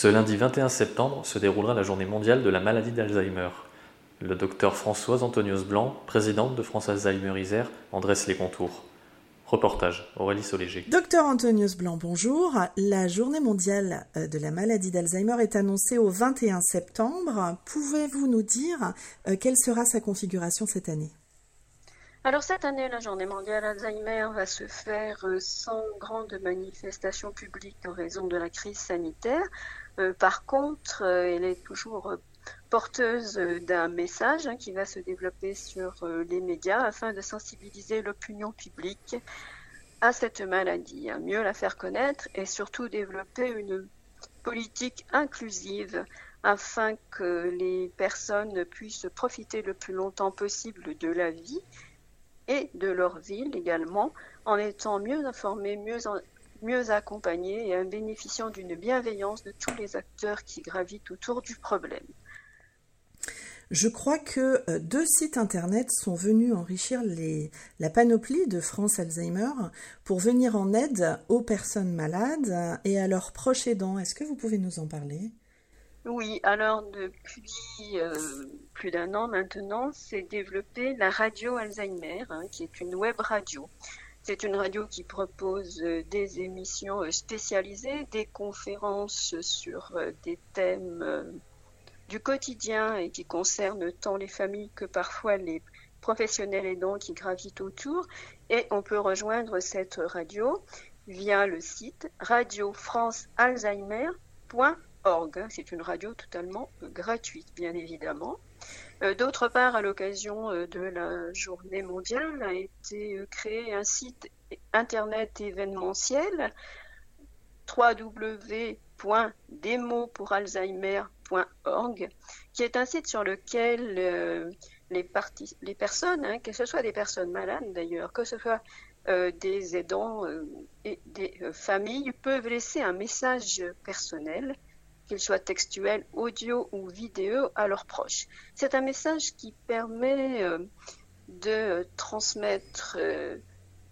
Ce lundi 21 septembre se déroulera la journée mondiale de la maladie d'Alzheimer. Le docteur Françoise Antonios Blanc, présidente de France Alzheimer Isère, en dresse les contours. Reportage, Aurélie Soléger. Docteur Antonius Blanc, bonjour. La journée mondiale euh, de la maladie d'Alzheimer est annoncée au 21 septembre. Pouvez-vous nous dire euh, quelle sera sa configuration cette année? Alors cette année, la journée mondiale Alzheimer va se faire euh, sans grande manifestation publique en raison de la crise sanitaire. Euh, par contre, euh, elle est toujours porteuse d'un message hein, qui va se développer sur les médias afin de sensibiliser l'opinion publique à cette maladie, à mieux la faire connaître et surtout développer une politique inclusive afin que les personnes puissent profiter le plus longtemps possible de la vie et de leur ville également, en étant mieux informés, mieux, accompagnés et en bénéficiant d'une bienveillance de tous les acteurs qui gravitent autour du problème. Je crois que euh, deux sites internet sont venus enrichir la panoplie de France Alzheimer pour venir en aide aux personnes malades et à leurs proches aidants. Est-ce que vous pouvez nous en parler? Oui, alors depuis euh, plus d'un an maintenant, s'est développée la radio Alzheimer, hein, qui est une web radio. C'est une radio qui propose euh, des émissions euh, spécialisées, des conférences sur des thèmes du quotidien et qui concernent tant les familles que parfois les professionnels aidants qui gravitent autour. Et on peut rejoindre cette radio via le site radiofrancealzheimer.com c'est une radio totalement euh, gratuite, bien évidemment. Euh, d'autre part, à l'occasion euh, de la journée mondiale, a été créé un site internet événementiel www.demopouralzheimer.org qui est un site sur lequel les, les, personnes, hein, que ce soit des personnes malades d'ailleurs, que ce soit des aidants et des familles, peuvent laisser un message personnel qu'il soit textuel, audio ou vidéo, à leurs proches. C'est un message qui permet euh, de transmettre euh,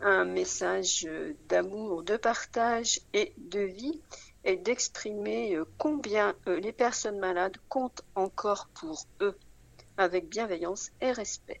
un message d'amour, de partage et de vie et d'exprimer euh, combien les personnes malades comptent encore pour eux avec bienveillance et respect.